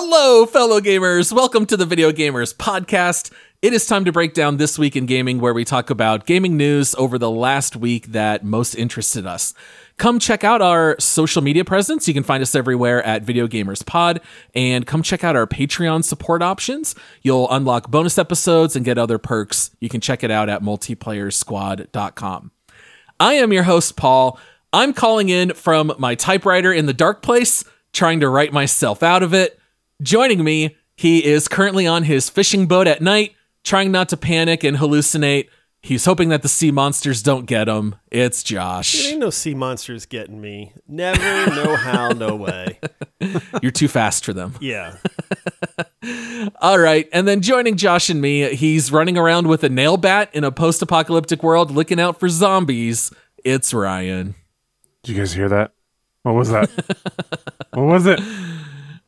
Hello, fellow gamers. Welcome to the Video Gamers Podcast. It is time to break down this week in gaming, where we talk about gaming news over the last week that most interested us. Come check out our social media presence. You can find us everywhere at Video Gamers Pod, and come check out our Patreon support options. You'll unlock bonus episodes and get other perks. You can check it out at multiplayersquad.com. I am your host, Paul. I'm calling in from my typewriter in the dark place, trying to write myself out of it. Joining me, he is currently on his fishing boat at night, trying not to panic and hallucinate. He's hoping that the sea monsters don't get him. It's Josh. There ain't no sea monsters getting me. Never, no how, no way. You're too fast for them. Yeah. All right. And then joining Josh and me, he's running around with a nail bat in a post apocalyptic world looking out for zombies. It's Ryan. Did you guys hear that? What was that? what was it?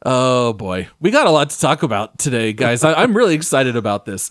Oh boy. We got a lot to talk about today, guys. I- I'm really excited about this.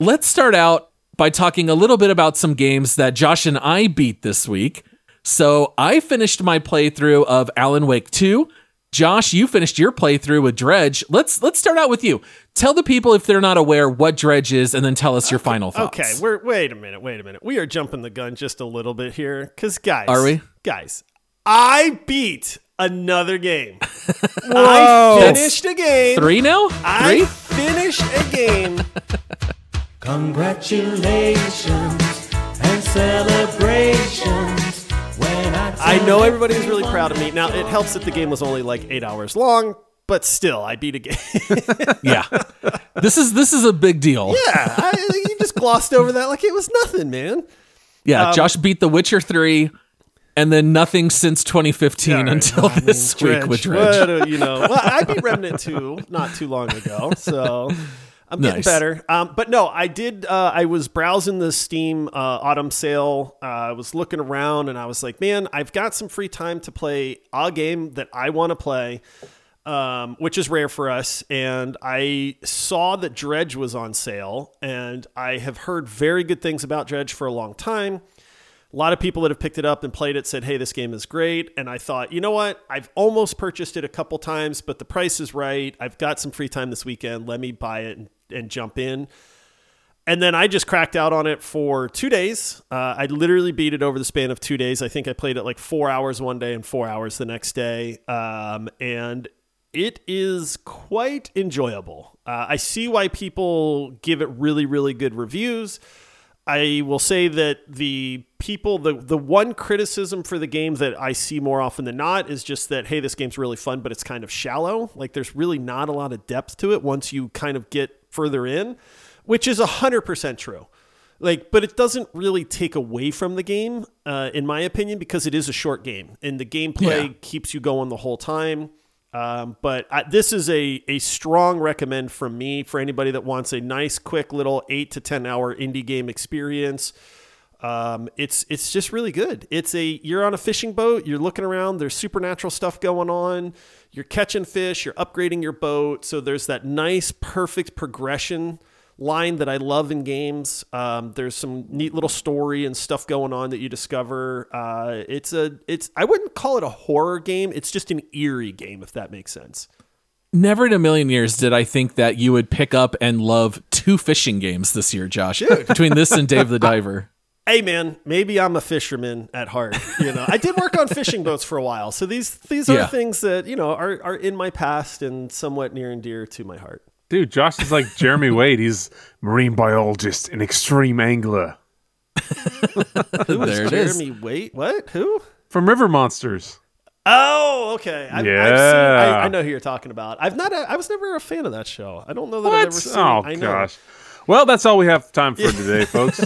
Let's start out by talking a little bit about some games that Josh and I beat this week. So I finished my playthrough of Alan Wake 2. Josh, you finished your playthrough with Dredge. Let's let's start out with you. Tell the people if they're not aware what Dredge is, and then tell us your final thoughts. Okay, we're wait a minute, wait a minute. We are jumping the gun just a little bit here. Cause guys Are we? Guys, I beat another game. I finished a game. Three now? I Three? finished a game. Congratulations and celebrations when I I know everybody was really proud of me. Now it helps that the game was only like eight hours long, but still, I beat a game. Yeah. this is this is a big deal. yeah, I, you just glossed over that like it was nothing, man. Yeah, Um, Josh beat The Witcher 3 and then nothing since 2015 Yeah, until I mean, this week with Dredge. What you know, well, I beat Remnant 2 not too long ago, so I'm getting Nice. better. Um, but no, I did. Uh, I was browsing the Steam uh, autumn sale. Uh, I was looking around, and I was like, man, I've got some free time to play a game that I want to play. Um, which is rare for us. And I saw that Dredge was on sale, and I have heard very good things about Dredge for a long time. A lot of people that have picked it up and played it said, hey, this game is great. And I thought, you know what? I've almost purchased it a couple times, but the price is right. I've got some free time this weekend. Let me buy it and, and jump in. And then I just cracked out on it for two days. Uh, I literally beat it over the span of two days. I think I played it like four hours one day and four hours the next day. Um, and it is quite enjoyable. Uh, I see why people give it really, really good reviews. I will say that the people, the the one criticism for the game that I see more often than not is just that hey, this game's really fun, but it's kind of shallow. Like there's really not a lot of depth to it once you kind of get further in, which is hundred percent true. Like, but it doesn't really take away from the game, uh, in my opinion, because it is a short game and the gameplay Yeah. keeps you going the whole time. Um, but I, this is a, a strong recommend from me for anybody that wants a nice, quick little eight to 10 hour indie game experience. Um, it's, it's just really good. It's a, you're on a fishing boat, you're looking around, there's supernatural stuff going on. You're catching fish, you're upgrading your boat. So there's that nice, perfect progression line that I love in games. Um, there's some neat little story and stuff going on that you discover. Uh, it's a it's I wouldn't call it a horror game. It's just an eerie game if that makes sense. Never in a million years did I think that you would pick up and love two fishing games this year, Josh. Between this and Dave the Diver. Hey man, maybe I'm a fisherman at heart. You know, I did work on fishing boats for a while, so these these are Yeah. things that you know are are in my past and somewhat near and dear to my heart. Dude, Josh is like Jeremy Wade. He's marine biologist and extreme angler there it is. Jeremy, Wade? what? Who? from River Monsters. Oh, okay. I've, I've seen, Yeah. I, I know who you're talking about. I've not. I was never a fan of that show. I don't know that I've ever seen. Oh I know. gosh. Well, that's all we have time for today, folks.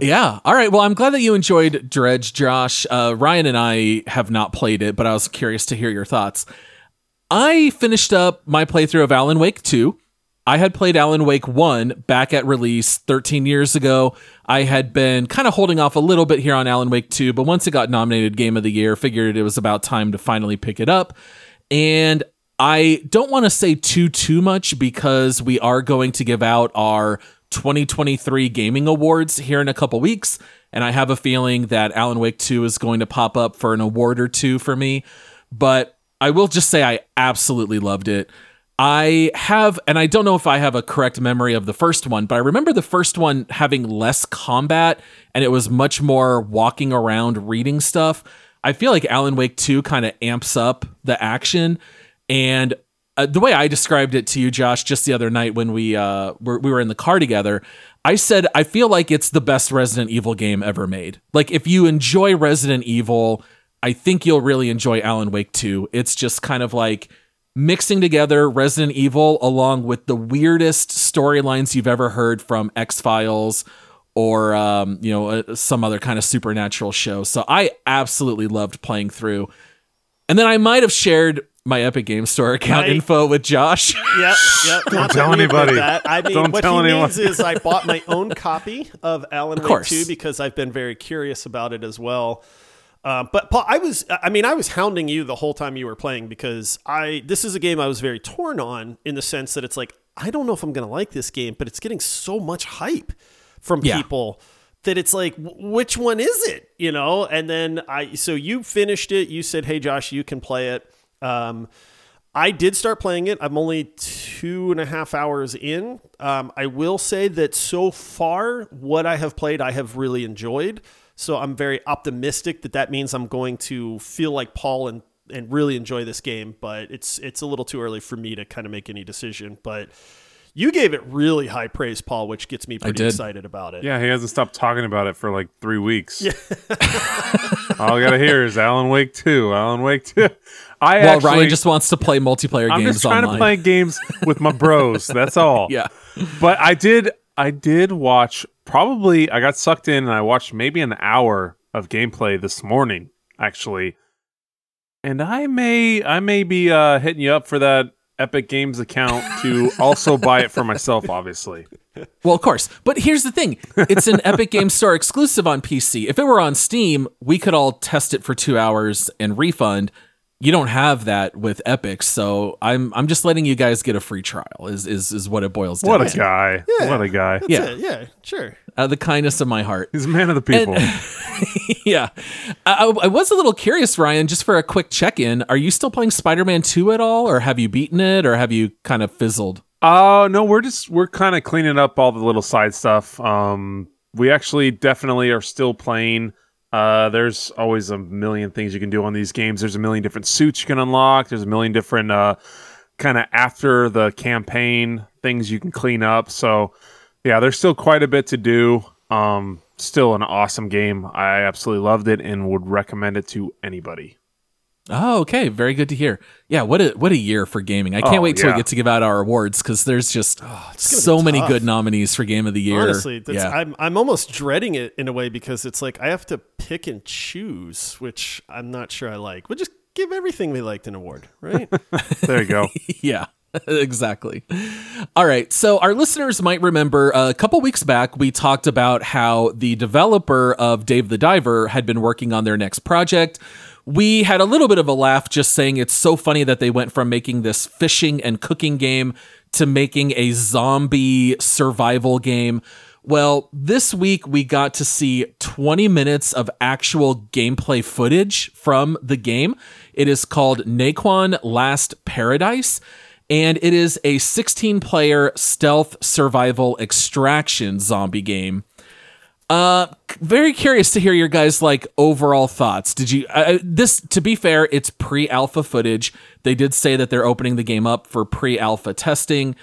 Yeah. All right. Well, I'm glad that you enjoyed Dredge, Josh. Uh, Ryan and I have not played it, but I was curious to hear your thoughts. I finished up my playthrough of Alan Wake 2. I had played Alan Wake 1 back at release 13 years ago. I had been kind of holding off a little bit here on Alan Wake 2, but once it got nominated Game of the Year, figured it was about time to finally pick it up. And I don't want to say too too much because we are going to give out our 2023 gaming awards here in a couple weeks and I have a feeling that Alan Wake 2 is going to pop up for an award or two for me, but I will just say I absolutely loved it. I have, and I don't know if I have a correct memory of the first one, but I remember the first one having less combat and it was much more walking around reading stuff. I feel like Alan Wake 2 kind of amps up the action. And uh, the way I described it to you, Josh, just the other night when we uh, were, we were in the car together, I said, I feel like it's the best Resident Evil game ever made. Like, if you enjoy Resident Evil, I think you'll really enjoy Alan Wake 2. It's just kind of like mixing together Resident Evil along with the weirdest storylines you've ever heard from X Files or um, you know uh, some other kind of supernatural show. So I absolutely loved playing through. And then I might have shared my Epic Game Store account Right. info with Josh. Yep, yep. Don't tell anybody. That. I mean, Don't what tell he anyone. means is I bought my own copy of Alan Wake course. 2 because I've been very curious about it as well. Uh, but Paul, I was, I mean, I was hounding you the whole time you were playing because I, this is a game I was very torn on in the sense that it's like, I don't know if I'm going to like this game, but it's getting so much hype from Yeah. people that it's like, which one is it? You know? And then I, so you finished it. You said, Hey, Josh, you can play it. Um, I did start playing it. I'm only two and a half hours in. Um, I will say that so far, what I have played, I have really enjoyed. So I'm very optimistic that that means I'm going to feel like Paul and and really enjoy this game. But it's it's a little too early for me to kind of make any decision. But you gave it really high praise, Paul, which gets me pretty excited about it. Yeah, he hasn't stopped talking about it for like three weeks. All I gotta hear is Alan Wake 2, Alan Wake 2. I Well, actually, Ryan just wants to play multiplayer games. I'm just trying online. to play games with my bros. That's all. yeah. But I did I did watch probably I got sucked in and I watched maybe an hour of gameplay this morning, actually. And I may I may be uh hitting you up for that Epic Games account to also buy it for myself, obviously. Well, of course. But here's the thing it's an Epic Games Store exclusive on PC. If it were on Steam, we could all test it for two hours and refund. You don't have that with Epic, so I'm I'm just letting you guys get a free trial. Is is is what it boils down What a to. guy. What a guy. That's Yeah. it. yeah, sure. Out of the kindness of my heart. He's a man of the people. yeah, I, I- I was a little curious, Ryan. Just for a quick check in, are you still playing Spider Man Two at all, or have you beaten it, or have you kind of fizzled? Oh no, we're just we're kind of cleaning up all the little side stuff. Um, we actually definitely are still playing. Uh, there's always a million things you can do on these games. There's a million different suits you can unlock. There's a million different uh, kind of after the campaign things you can clean up. So yeah, there's still quite a bit to do. Um, still an awesome game. I absolutely loved it and would recommend it to anybody. Oh, okay, very good to hear. Yeah, what a what a year for gaming. I can't Oh, wait till yeah. we get to give out our awards because there's just gonna so be many tough. good nominees for Game of the Year. Honestly, that's, yeah. I'm I'm almost dreading it in a way because it's like I have to pick and choose, which I'm not sure I like. We'll just give everything we liked an award, right? There you go. yeah, exactly. All right. So, our listeners might remember uh, a couple weeks back, we talked about how the developer of Dave the Diver had been working on their next project. We had a little bit of a laugh just saying it's so funny that they went from making this fishing and cooking game to making a zombie survival game. Well, this week we got to see 20 minutes of actual gameplay footage from the game. It is called Nakwon Last Paradise, and it is a 16 player stealth survival extraction zombie game. Uh, very curious to hear your guys like overall thoughts. Did you uh, this? To be fair, it's pre-alpha footage. They did say that they're opening the game up for pre-alpha testing.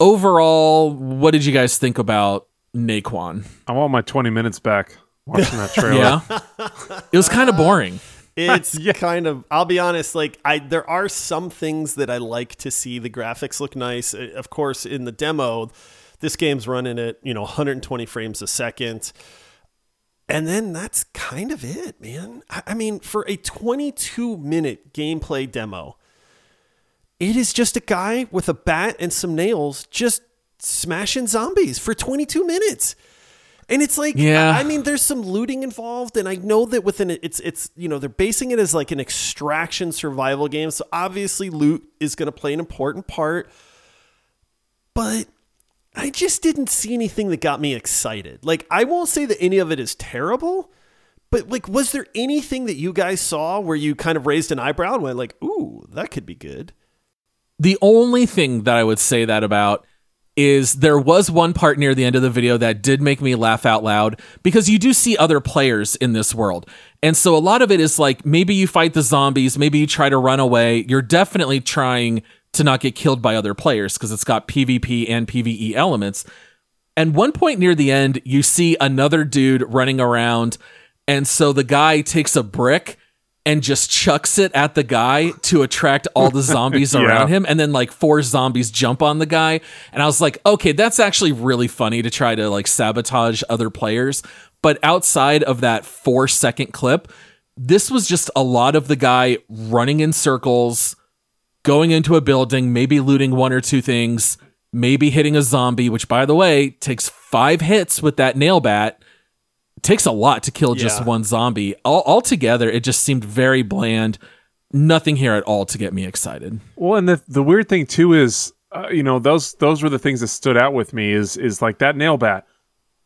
Overall, what did you guys think about Nakwon? I want my 20 minutes back watching that trailer. Yeah, it was kind of boring. It's kind of. I'll be honest. Like I, there are some things that I like to see. The graphics look nice. Uh, Of course, in the demo, this game's running at you know 120 frames a second, and then that's kind of it, man. I, I mean, for a 22 minute gameplay demo, it is just a guy with a bat and some nails just smashing zombies for 22 minutes. And it's like, Yeah. I mean, there's some looting involved, and I know that within it, it's it's you know they're basing it as like an extraction survival game, so obviously loot is going to play an important part. But I just didn't see anything that got me excited. Like, I won't say that any of it is terrible, but like, was there anything that you guys saw where you kind of raised an eyebrow and went like, "Ooh, that could be good"? The only thing that I would say that about is there was one part near the end of the video that did make me laugh out loud because you do see other players in this world. And so a lot of it is like maybe you fight the zombies, maybe you try to run away. You're definitely trying to not get killed by other players because it's got PvP and PvE elements. And one point near the end, you see another dude running around. And so the guy takes a brick and just chucks it at the guy to attract all the zombies Yeah. around him. And then like four zombies jump on the guy. And I was like, okay, that's actually really funny to try to like sabotage other players. But outside of that four second clip, this was just a lot of the guy running in circles, going into a building, maybe looting one or two things, maybe hitting a zombie, which by the way takes five hits with that nail bat. It takes a lot to kill just Yeah. one zombie. All altogether, it just seemed very bland. Nothing here at all to get me excited. Well, and the the weird thing too is, uh, you know, those those were the things that stood out with me. Is is like that nail bat.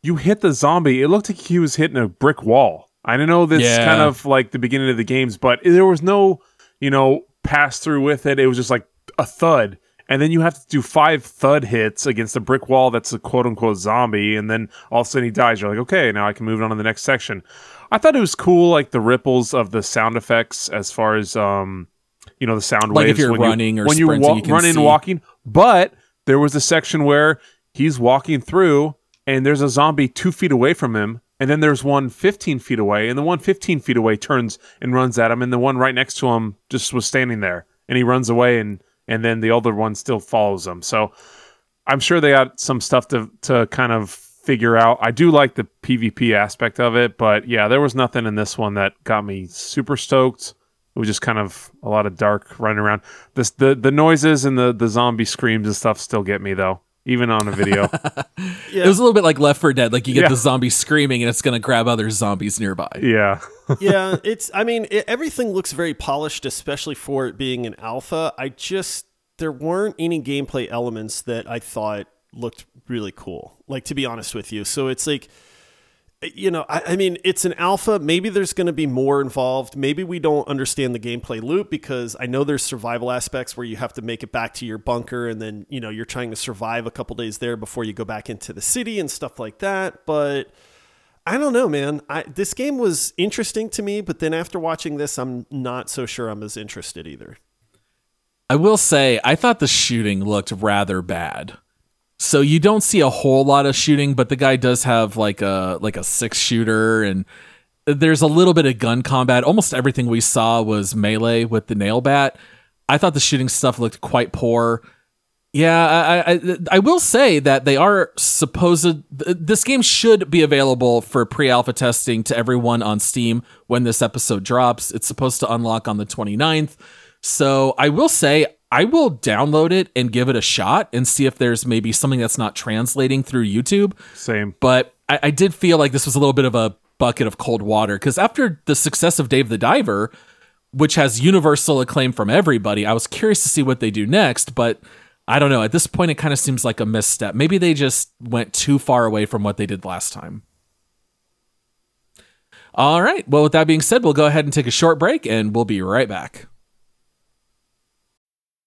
You hit the zombie. It looked like he was hitting a brick wall. I don't know this is Yeah. kind of like the beginning of the games, but there was no, you know, pass through with it. It was just like a thud. And then you have to do five thud hits against a brick wall that's a quote unquote zombie, and then all of a sudden he dies. You're like, okay, now I can move on to the next section. I thought it was cool, like the ripples of the sound effects as far as um, you know, the sound Like if waves you're when running you, or when you walk, you running see. and walking. But there was a section where he's walking through, and there's a zombie two feet away from him, and then there's one 15 feet away, and the one 15 feet away turns and runs at him, and the one right next to him just was standing there, and he runs away, and and then the other one still follows him. So I'm sure they got some stuff to to kind of figure out. I do like the PvP aspect of it, but yeah, there was nothing in this one that got me super stoked. It was just kind of a lot of dark running around. This the the noises and the the zombie screams and stuff still get me though, even on a video. It was a little bit like Left for Dead. Like you get Yeah. the zombie screaming and it's going to grab other zombies nearby. yeah. yeah, it's. I mean, it, everything looks very polished, especially for it being an alpha. I just there weren't any gameplay elements that I thought looked really cool. Like to be honest with you, so it's like. You know, I, I mean, it's an alpha. Maybe there's going to be more involved. Maybe we don't understand the gameplay loop because I know there's survival aspects where you have to make it back to your bunker and then, you know, you're trying to survive a couple days there before you go back into the city and stuff like that. But I don't know, man. I, this game was interesting to me, but then after watching this, I'm not so sure I'm as interested either. I will say, I thought the shooting looked rather bad. So you don't see a whole lot of shooting, but the guy does have like a like a six shooter, and there's a little bit of gun combat. Almost everything we saw was melee with the nail bat. I thought the shooting stuff looked quite poor. Yeah, I, I I will say that they are supposed. This game should be available for pre-alpha testing to everyone on Steam when this episode drops. It's supposed to unlock on the 29th. So I will say I will download it and give it a shot and see if there's maybe something that's not translating through YouTube. Same. But I, I did feel like this was a little bit of a bucket of cold water because after the success of Dave the Diver, which has universal acclaim from everybody, I was curious to see what they do next. But I don't know. At this point, it kind of seems like a misstep. Maybe they just went too far away from what they did last time. All right. Well, with that being said, we'll go ahead and take a short break and we'll be right back.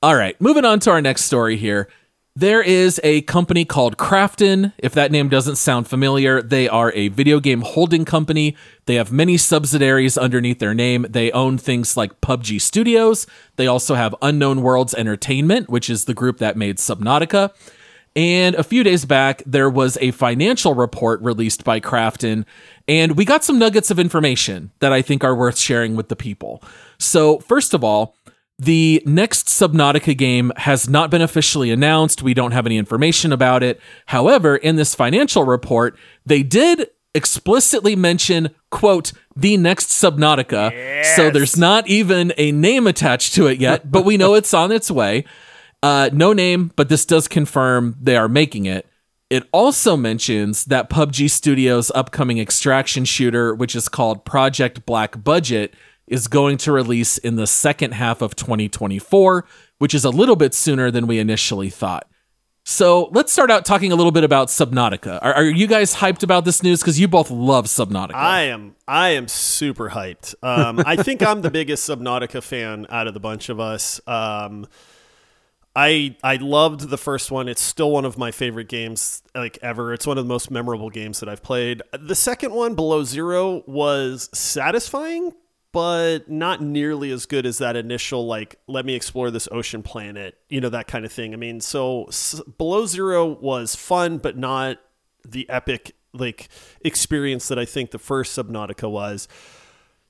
All right, moving on to our next story here. There is a company called Krafton. If that name doesn't sound familiar, they are a video game holding company. They have many subsidiaries underneath their name. They own things like PUBG Studios. They also have Unknown Worlds Entertainment, which is the group that made Subnautica. And a few days back, there was a financial report released by Krafton, and we got some nuggets of information that I think are worth sharing with the people. So, first of all, the next Subnautica game has not been officially announced. We don't have any information about it. However, in this financial report, they did explicitly mention, quote, the next Subnautica. So there's not even a name attached to it yet, but we know it's on its way. Uh, no name, but this does confirm they are making it. It also mentions that PUBG Studios' upcoming extraction shooter, which is called Project Black Budget, is going to release in the second half of 2024, which is a little bit sooner than we initially thought. So let's start out talking a little bit about Subnautica. Are, are you guys hyped about this news? Because you both love Subnautica. I am. I am super hyped. Um, I think I'm the biggest Subnautica fan out of the bunch of us. Um, I I loved the first one. It's still one of my favorite games like ever. It's one of the most memorable games that I've played. The second one, Below Zero, was satisfying, but not nearly as good as that initial like let me explore this ocean planet, you know that kind of thing. I mean, so S- Below Zero was fun, but not the epic like experience that I think the first Subnautica was.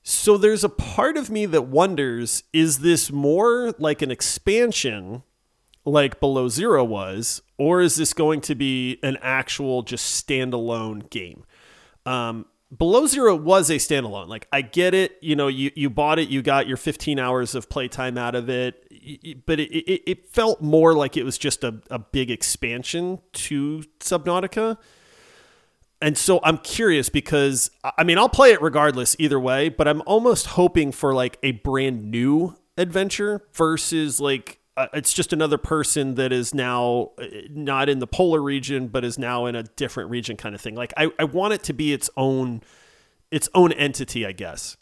So there's a part of me that wonders is this more like an expansion like Below Zero was, or is this going to be an actual just standalone game? Um, Below Zero was a standalone. Like I get it, you know, you you bought it, you got your 15 hours of playtime out of it, but it, it, it felt more like it was just a, a big expansion to Subnautica. And so I'm curious because I mean I'll play it regardless either way, but I'm almost hoping for like a brand new adventure versus like uh, it's just another person that is now uh, not in the polar region but is now in a different region kind of thing. Like I, I want it to be its own its own entity, I guess.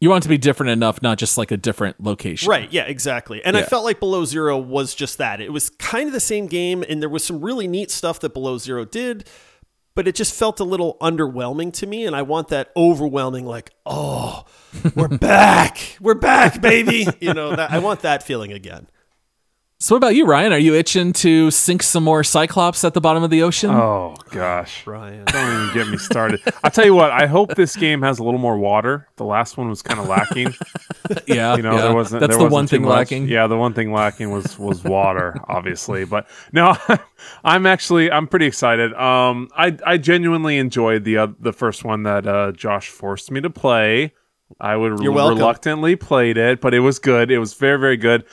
you want it to be different enough, not just like a different location. Right, yeah, exactly. And I felt like Below Zero was just that. It was kind of the same game and there was some really neat stuff that Below Zero did, but it just felt a little underwhelming to me and I want that overwhelming like, "Oh, we're back. We're back, baby." You know, that I want that feeling again. So, what about you, Ryan? Are you itching to sink some more Cyclops at the bottom of the ocean? Oh gosh, Ryan. don't even get me started. I'll tell you what. I hope this game has a little more water. The last one was kind of lacking. yeah, You know, yeah. there wasn't. That's there the wasn't one thing much. lacking. Yeah, the one thing lacking was was water, obviously. But no, I'm actually I'm pretty excited. Um, I I genuinely enjoyed the uh, the first one that uh, Josh forced me to play. I would You're reluctantly played it, but it was good. It was very very good.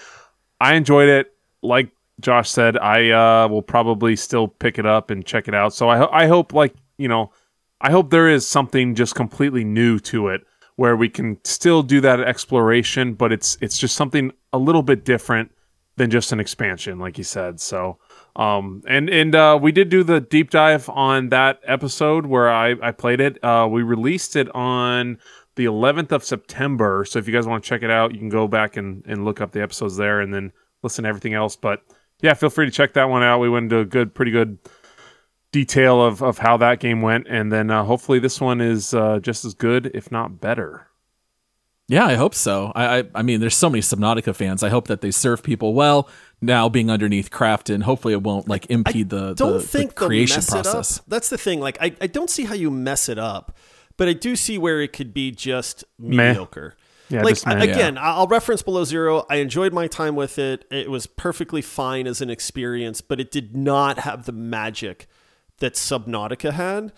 I enjoyed it. Like Josh said, I uh, will probably still pick it up and check it out. So I I hope like you know I hope there is something just completely new to it where we can still do that exploration, but it's it's just something a little bit different than just an expansion, like you said. So, um, and and uh, we did do the deep dive on that episode where I I played it. Uh, we released it on the 11th of September. So if you guys want to check it out, you can go back and, and look up the episodes there and then listen to everything else. But yeah, feel free to check that one out. We went into a good, pretty good detail of, of how that game went. And then uh, hopefully this one is uh, just as good, if not better. Yeah, I hope so. I, I, I mean, there's so many Subnautica fans. I hope that they serve people well. Now being underneath Krafton, hopefully it won't like impede the, don't the, think the creation mess process. It up. That's the thing. Like, I, I don't see how you mess it up, but I do see where it could be just Meh. mediocre. Yeah, like just again, I- I'll reference Below Zero. I enjoyed my time with it. It was perfectly fine as an experience, but it did not have the magic that Subnautica had.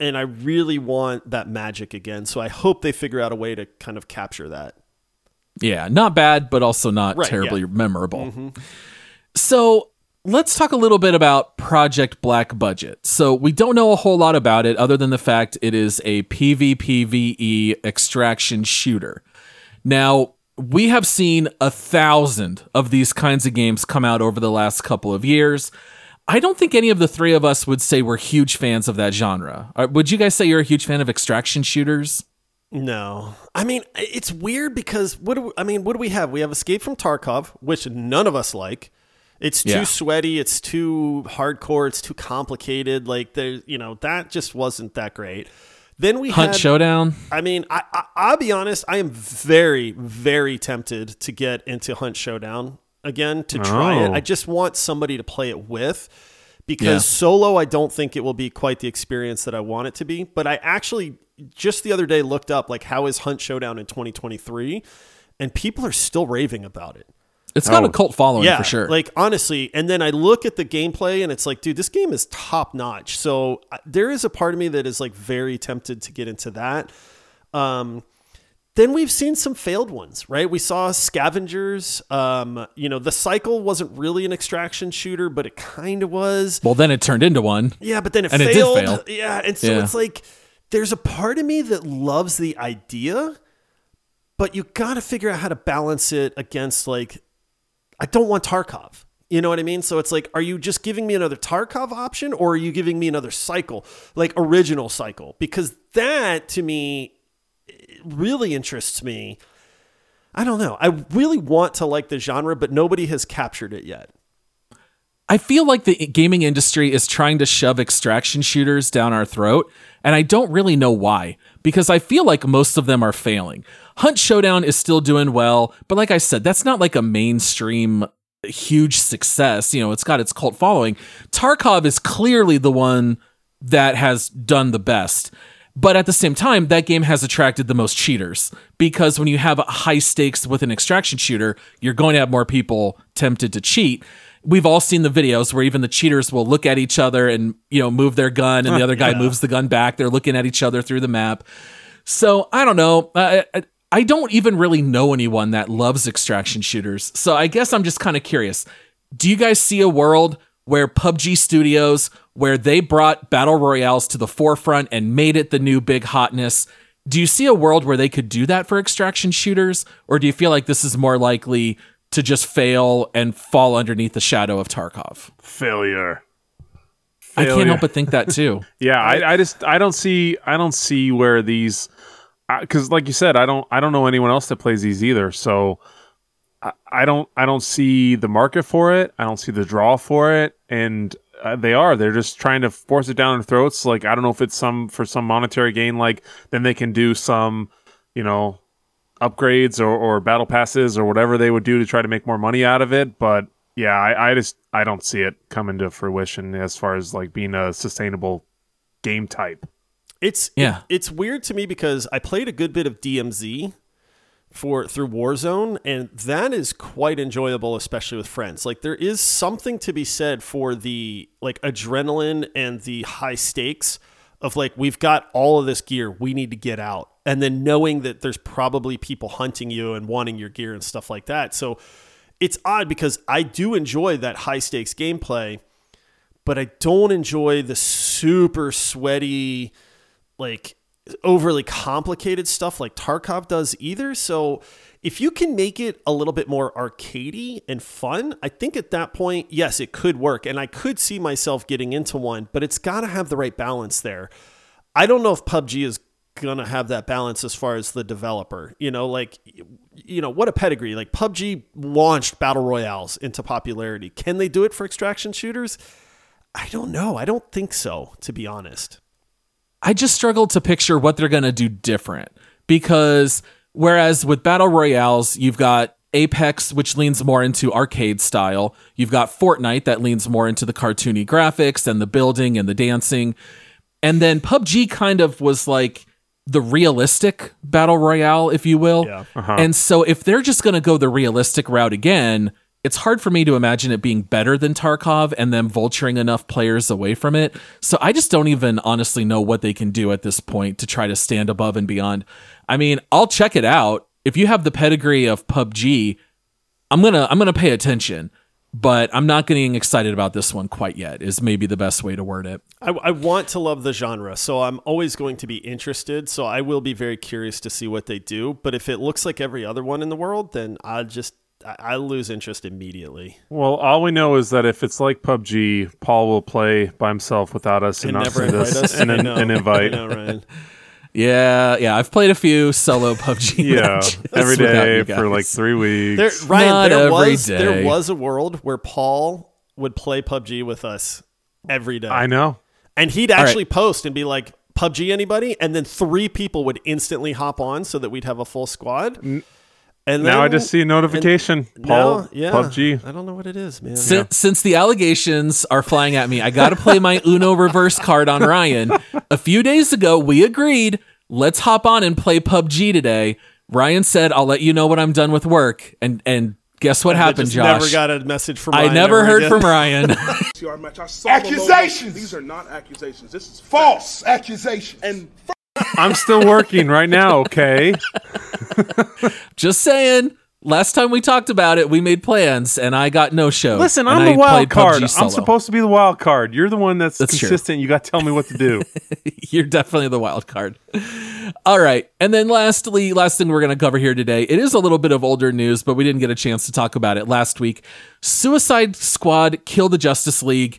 And I really want that magic again. So I hope they figure out a way to kind of capture that. Yeah, not bad, but also not Right, terribly yeah. memorable. Mm-hmm. So let's talk a little bit about Project Black Budget. So we don't know a whole lot about it other than the fact it is a PvPvE E extraction shooter. Now, we have seen a thousand of these kinds of games come out over the last couple of years. I don't think any of the three of us would say we're huge fans of that genre. Uh, Would you guys say you're a huge fan of extraction shooters? No, I mean it's weird because what do we, I mean? What do we have? We have Escape from Tarkov, which none of us like. It's too Yeah. sweaty. It's too hardcore. It's too complicated. Like there, you know, that just wasn't that great. Then we Hunt had, Showdown? I mean, I, I I'll be honest. I am very very tempted to get into Hunt Showdown again to try it. Oh. I just want somebody to play it with because Yeah. solo I don't think it will be quite the experience that I want it to be. But I actually just the other day looked up like how is Hunt Showdown in 2023 and people are still raving about it. It's got Oh. a cult following yeah, for sure. Like honestly, and then I look at the gameplay and it's like, dude, this game is top notch. So uh, there is a part of me that is like very tempted to get into that. Um, then we've seen some failed ones, right? We saw Scavengers. Um, you know, the cycle wasn't really an extraction shooter, but it kind of was. well, then it turned into one. Yeah, but then it And it did failed. fail. Yeah, and so Yeah. it's like there's a part of me that loves the idea, but you got to figure out how to balance it against like I don't want Tarkov. You know what I mean? So it's like, are you just giving me another Tarkov option or are you giving me another cycle, like original cycle? Because that to me eh, really interests me. I don't know. I really want to like the genre, but nobody has captured it yet. I feel like the gaming industry is trying to shove extraction shooters down our throat, and I don't really know why, because I feel like most of them are failing. Hunt Showdown is still doing well, but like I said, that's not like a mainstream huge success. You know, it's got its cult following. Tarkov is clearly the one that has done the best. But at the same time, that game has attracted the most cheaters because when you have high stakes with an extraction shooter, you're going to have more people tempted to cheat. We've all seen the videos where even the cheaters will look at each other and, you know, move their gun and the other guy moves the gun back. They're looking at each other through the map. So I don't know. I, I, I don't even really know anyone that loves extraction shooters. So I guess I'm just kind of curious. Do you guys see a world where PUBG Studios, where they brought battle royales to the forefront and made it the new big hotness? Do you see a world where they could do that for extraction shooters? Or do you feel like this is more likely to just fail and fall underneath the shadow of Tarkov? Failure. I can't help but think that too. Yeah, I, I just I don't see I don't see where these because like you said I don't I don't know anyone else that plays these either. So I, I don't I don't see the market for it. I don't see the draw for it, and uh, they are they're just trying to force it down their throats. Like I don't know if it's some for some monetary gain. Like then they can do some you know upgrades or, or battle passes or whatever they would do to try to make more money out of it. But yeah, I, I just I don't see it coming to fruition as far as like being a sustainable game type. It's Yeah. it's weird to me because I played a good bit of DMZ for through Warzone and that is quite enjoyable especially with friends. Like there is something to be said for the like adrenaline and the high stakes of like we've got all of this gear, we need to get out. And then knowing that there's probably people hunting you and wanting your gear and stuff like that. So it's odd because I do enjoy that high stakes gameplay, but I don't enjoy the super sweaty like overly complicated stuff like Tarkov does either. So if you can make it a little bit more arcadey and fun, I think at that point, yes, it could work. And I could see myself getting into one, but it's got to have the right balance there. I don't know if PUBG is gonna have that balance as far as the developer. You know, like you know what a pedigree. Like PUBG launched battle royales into popularity. Can they do it for extraction shooters? I don't know. I don't think so, to be honest. I just struggle to picture what they're to do different because whereas with battle royales, you've got Apex, which leans more into arcade style. You've got Fortnite that leans more into the cartoony graphics and the building and the dancing. And then PUBG kind of was like the realistic battle royale, if you will. Yeah. Uh-huh. And so if they're just going to go the realistic route again, it's hard for me to imagine it being better than Tarkov and them vulturing enough players away from it. So I just don't even honestly know what they can do at this point to try to stand above and beyond. I mean, I'll check it out. If you have the pedigree of PUBG, I'm going to I'm going to pay attention, but I'm not getting excited about this one quite yet. Is maybe the best way to word it. I, I want to love the genre, so I'm always going to be interested. So I will be very curious to see what they do. But if it looks like every other one in the world, then I just I, I lose interest immediately. Well, all we know is that if it's like PUBG, Paul will play by himself without us and, And not never send invite us us. an, I an, know. I invite. know, Ryan. Yeah, yeah, I've played a few solo PUBG Yeah, matches every without day you for like guys. three There, weeks. Ryan, Not there every was day. there was a world where Paul would play PUBG with us every day. I know. And he'd right. actually post and be like, PUBG anybody? And then three people would instantly hop on so that we'd have a full squad. And Now I just see a notification. Paul, now- yeah, PUBG. I don't know what it is, man. Since, since the allegations are flying at me, I got to play my Uno reverse card on Ryan. A few days ago, we agreed, let's hop on and play PUBG today. Ryan said, I'll let you know when I'm done with work. And and guess what I happened, just Josh? Never got a message from. Ryan I never heard again. from Ryan. TR match. I saw the logo. Accusations! These are not accusations. This is False accusations. And I'm still working right now, okay? Just saying. Last time we talked about it, we made plans, and I got no show. Listen, I'm the wild card. I'm supposed to be the wild card. You're the one that's, That's true. consistent. You got to tell me what to do. You're definitely the wild card. All right. And then lastly, last thing we're going to cover here today. It is a little bit of older news, but we didn't get a chance to talk about it last week. Suicide Squad Kill the Justice League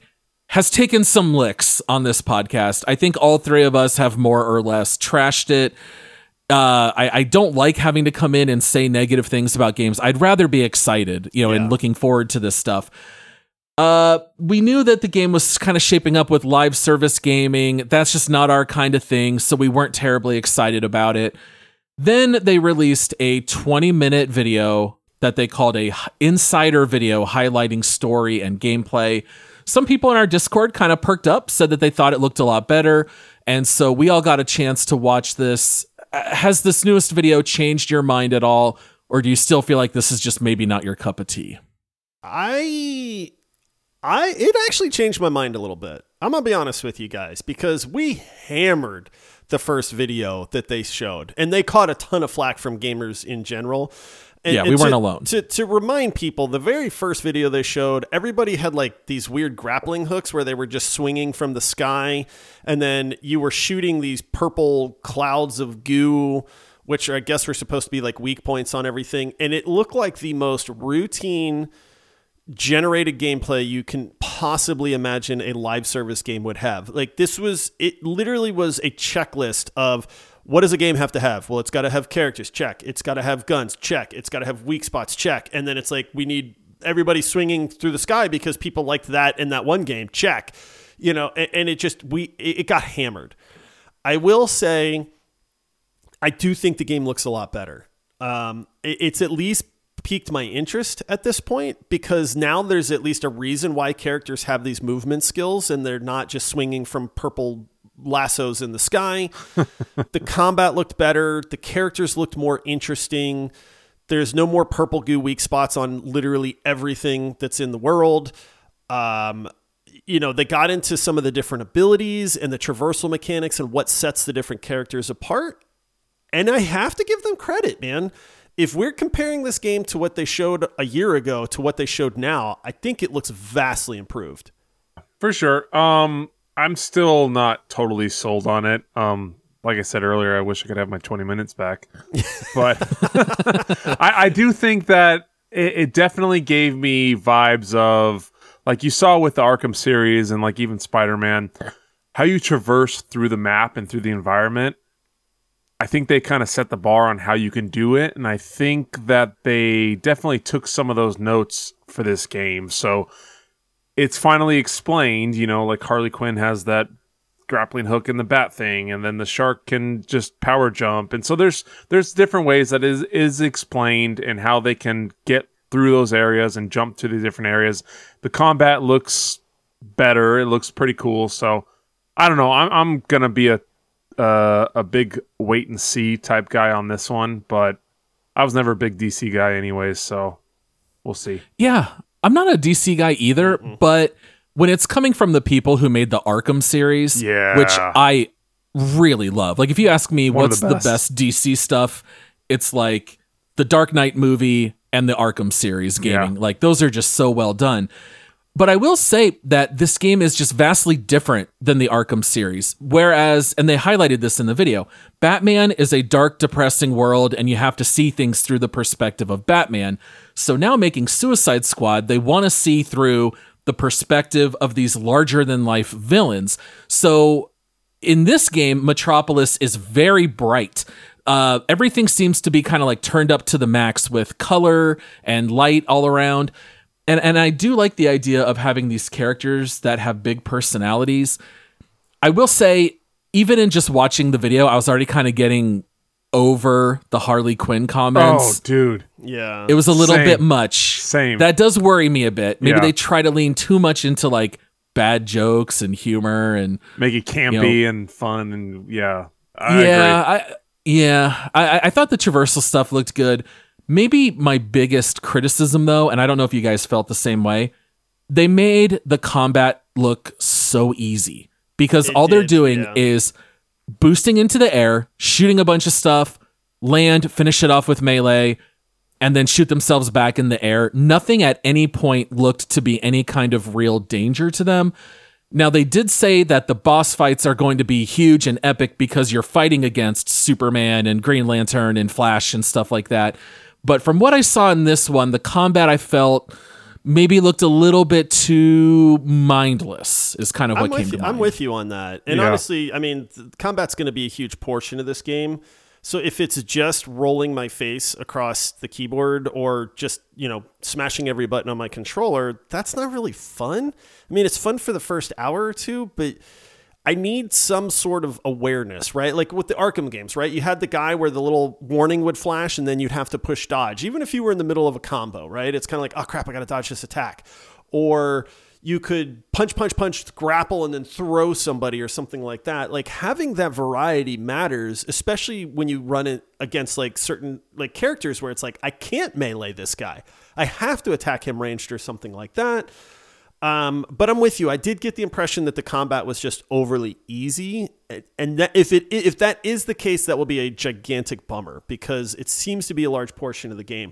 has taken some licks on this podcast. I think all three of us have more or less trashed it. Uh, I, I don't like having to come in and say negative things about games. I'd rather be excited, you know, and looking forward to this stuff. Uh, we knew that the game was kind of shaping up with live service gaming. That's just not our kind of thing, so we weren't terribly excited about it. Then they released a 20 minute video that they called a insider video highlighting story and gameplay. Some people in our Discord kind of perked up, said that they thought it looked a lot better. And so we all got a chance to watch this. Uh, Has this newest video changed your mind at all? Or do you still feel like this is just maybe not your cup of tea? I I it actually changed my mind a little bit. I'm gonna be honest with you guys because we hammered the first video that they showed, and they caught a ton of flack from gamers in general. And, Yeah, we and weren't to- alone. To to remind people, the very first video they showed, everybody had like these weird grappling hooks where they were just swinging from the sky, and then you were shooting these purple clouds of goo which I guess were supposed to be like weak points on everything. And it looked like the most routine generated gameplay you can possibly imagine a live service game would have. Like this was it literally was a checklist of what does a game have to have? Well, it's got to have characters, check. It's got to have guns, check. It's got to have weak spots, check. And then it's like we need everybody swinging through the sky because people liked that in that one game, check. You know, and, and it just we it got hammered. I will say I do think the game looks a lot better. Um, it- it's at least piqued my interest at this point because now there's at least a reason why characters have these movement skills and they're not just swinging from purple lassos in the sky. the combat looked better. The characters looked more interesting. There's no more purple goo weak spots on literally everything that's in the world. Um, you know, they got into some of the different abilities and the traversal mechanics and what sets the different characters apart. And I have to give them credit, man. If we're comparing this game to what they showed a year ago to what they showed now, I think it looks vastly improved. For sure. Um, I'm still not totally sold on it. Um, like I said earlier, I wish I could have my 20 minutes back, but I, I do think that it, it definitely gave me vibes of like you saw with the Arkham series and like even Spider Man, how you traverse through the map and through the environment. I think they kind of set the bar on how you can do it, and I think that they definitely took some of those notes for this game. So it's finally explained, you know, like Harley Quinn has that grappling hook in the bat thing, and then the shark can just power jump, and so there's there's different ways that is is explained and how they can get through those areas and jump to the different areas. The combat looks better; it looks pretty cool. So I don't know. I'm I'm gonna be a uh, a big wait and see type guy on this one, but I was never a big DC guy anyways, so we'll see. Yeah, I'm not a DC guy either, mm-hmm. but when it's coming from the people who made the Arkham series, Yeah. which I really love. Like if you ask me One what's the the best. best. DC stuff, it's like the Dark Knight movie and the Arkham series gaming. Yeah. Like those are just so well done. But I will say that this game is just vastly different than the Arkham series. Whereas, and they highlighted this in the video, Batman is a dark, depressing world, and you have to see things through the perspective of Batman. So now making Suicide Squad, they want to see through the perspective of these larger than life villains. So in this game, Metropolis is very bright. Uh, everything seems to be kind of like turned up to the max with color and light all around. And and I do like the idea of having these characters that have big personalities. I will say, even in just watching the video, I was already kind of getting over the Harley Quinn comments. Oh, dude. Yeah. it was a little same. bit much. Same. That does worry me a bit. Maybe Yeah. they try to lean too much into like bad jokes and humor and Make it campy and fun and yeah. I yeah, agree. I yeah, I I- I thought the traversal stuff looked good. Maybe my biggest criticism though, and I don't know if you guys felt the same way, they made the combat look so easy because It all they're doing yeah. is boosting into the air, shooting a bunch of stuff, land, finish it off with melee, and then shoot themselves back in the air. Nothing at any point looked to be any kind of real danger to them. Now, they did say that the boss fights are going to be huge and epic because you're fighting against Superman and Green Lantern and Flash and stuff like that. But from what I saw in this one, the combat I felt maybe looked a little bit too mindless, is kind of what came with, to you, mind. I'm with you on that. And Yeah. honestly, I mean, th- combat's going to be a huge portion of this game. So if it's just rolling my face across the keyboard or just, you know, smashing every button on my controller, that's not really fun. I mean, it's fun for the first hour or two, but I need some sort of awareness, right? Like with the Arkham games, right? You had the guy where the little warning would flash and then you'd have to push dodge, even if you were in the middle of a combo, right? It's kind of like, oh crap, I got to dodge this attack. Or you could punch, punch, punch, grapple, and then throw somebody or something like that. Like having that variety matters, especially when you run it against like certain like characters where it's like, I can't melee this guy. I have to attack him ranged or something like that. Um, but I'm with you. I did get the impression that the combat was just overly easy, and that if it if that is the case, that will be a gigantic bummer because it seems to be a large portion of the game.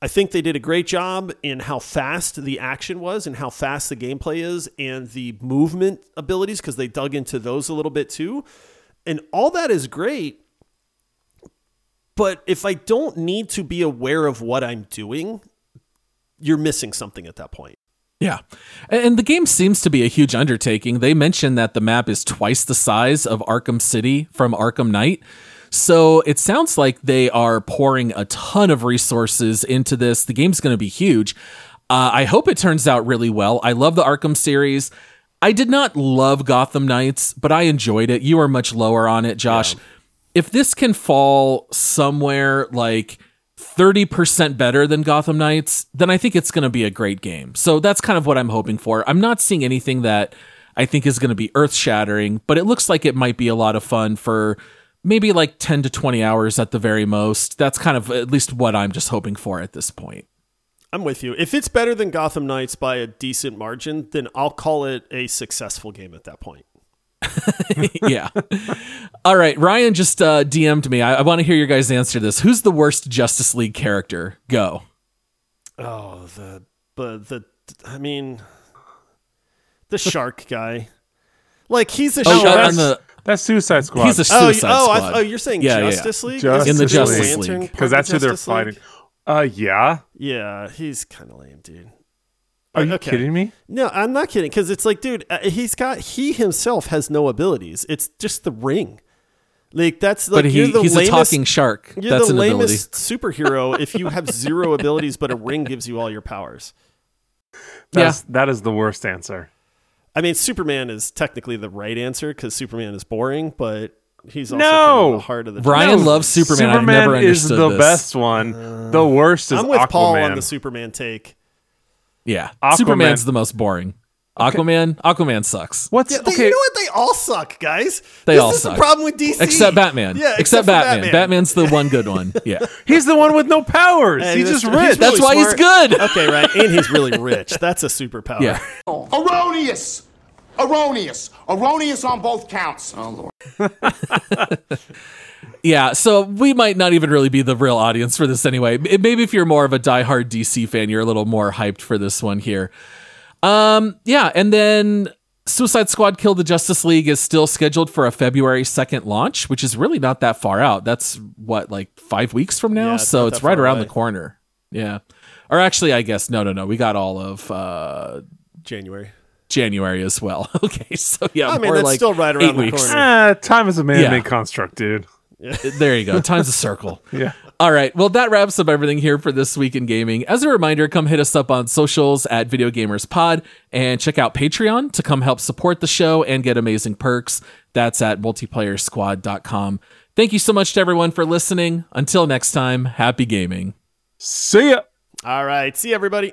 I think they did a great job in how fast the action was and how fast the gameplay is and the movement abilities because they dug into those a little bit too. And all that is great. But if I don't need to be aware of what I'm doing, you're missing something at that point. Yeah. And the game seems to be a huge undertaking. They mentioned that the map is twice the size of Arkham City from Arkham Knight. So it sounds like they are pouring a ton of resources into this. The game's going to be huge. Uh, I hope it turns out really well. I love the Arkham series. I did not love Gotham Knights, but I enjoyed it. You are much lower on it, Josh. If this can fall somewhere like 30% better than Gotham Knights, then I think it's going to be a great game. So that's kind of what I'm hoping for. I'm not seeing anything that I think is going to be earth shattering, but it looks like it might be a lot of fun for maybe like 10 to 20 hours at the very most. That's kind of at least what I'm just hoping for at this point. I'm with you. If it's better than Gotham Knights by a decent margin, then I'll call it a successful game at that point. yeah. All right. Ryan just uh, DM'd me. I, I want to hear your guys answer this. Who's the worst Justice League character? Go. Oh, the but the I mean the shark guy. Like he's a Oh, shark. on the- That's Suicide Squad. He's a oh, Suicide oh, I, Squad. oh, you're saying Yeah, yeah, yeah. Justice League? Justice In the Is Justice League. because that's who they're League? fighting. Uh, yeah. Yeah, he's kind of lame, dude. Are you Okay. kidding me? No, I'm not kidding. Because it's like, dude, uh, he's got he himself has no abilities. It's just the ring. Like that's like but you're the he's lamest, a talking shark. You're That's the an ability. lamest superhero if you have zero abilities, but a ring gives you all your powers. That's, That is the worst answer. I mean, Superman is technically the right answer because Superman is boring, but he's also No! kind of the heart of the. Ryan joke. loves Superman. I've never is understood the this. best one. the worst is I'm with Aquaman. Paul on the Superman take. Yeah, Aquaman. Superman's the most boring. Aquaman, Aquaman sucks. What's Yeah, they- okay? You know what? They all suck, guys. They this all is suck. the problem with DC. Except Batman. Yeah, except, for Batman. Batman's the one good one. Yeah. He's the one with no powers. Hey, he's that's just true. rich. That's why he's good. Okay, right. And he's really rich. That's a superpower. Yeah. Erroneous! Erroneous! Erroneous on both counts. Oh, Lord. Yeah, so we might not even really be the real audience for this anyway. Maybe if you're more of a diehard DC fan, you're a little more hyped for this one here. Um, yeah, and then Suicide Squad Kill the Justice League is still scheduled for a February 2nd launch, which is really not that far out. That's what, like five weeks from now? Yeah, it's so it's right around away. the corner. Yeah. Or actually, I guess, no, no, no. We got all of uh, January. January as well. okay, so yeah, I mean, more that's like still right eight around the weeks. corner. Ah, time is a man-made Yeah. construct, dude. There you go. Time's a circle. Yeah. All right. Well, that wraps up everything here for this week in gaming. As a reminder, come hit us up on socials at Video Gamers Pod and check out Patreon to come help support the show and get amazing perks. That's at multiplayer multiplayersquad.com. Thank you so much to everyone for listening. Until next time, happy gaming. See ya. All right. See everybody.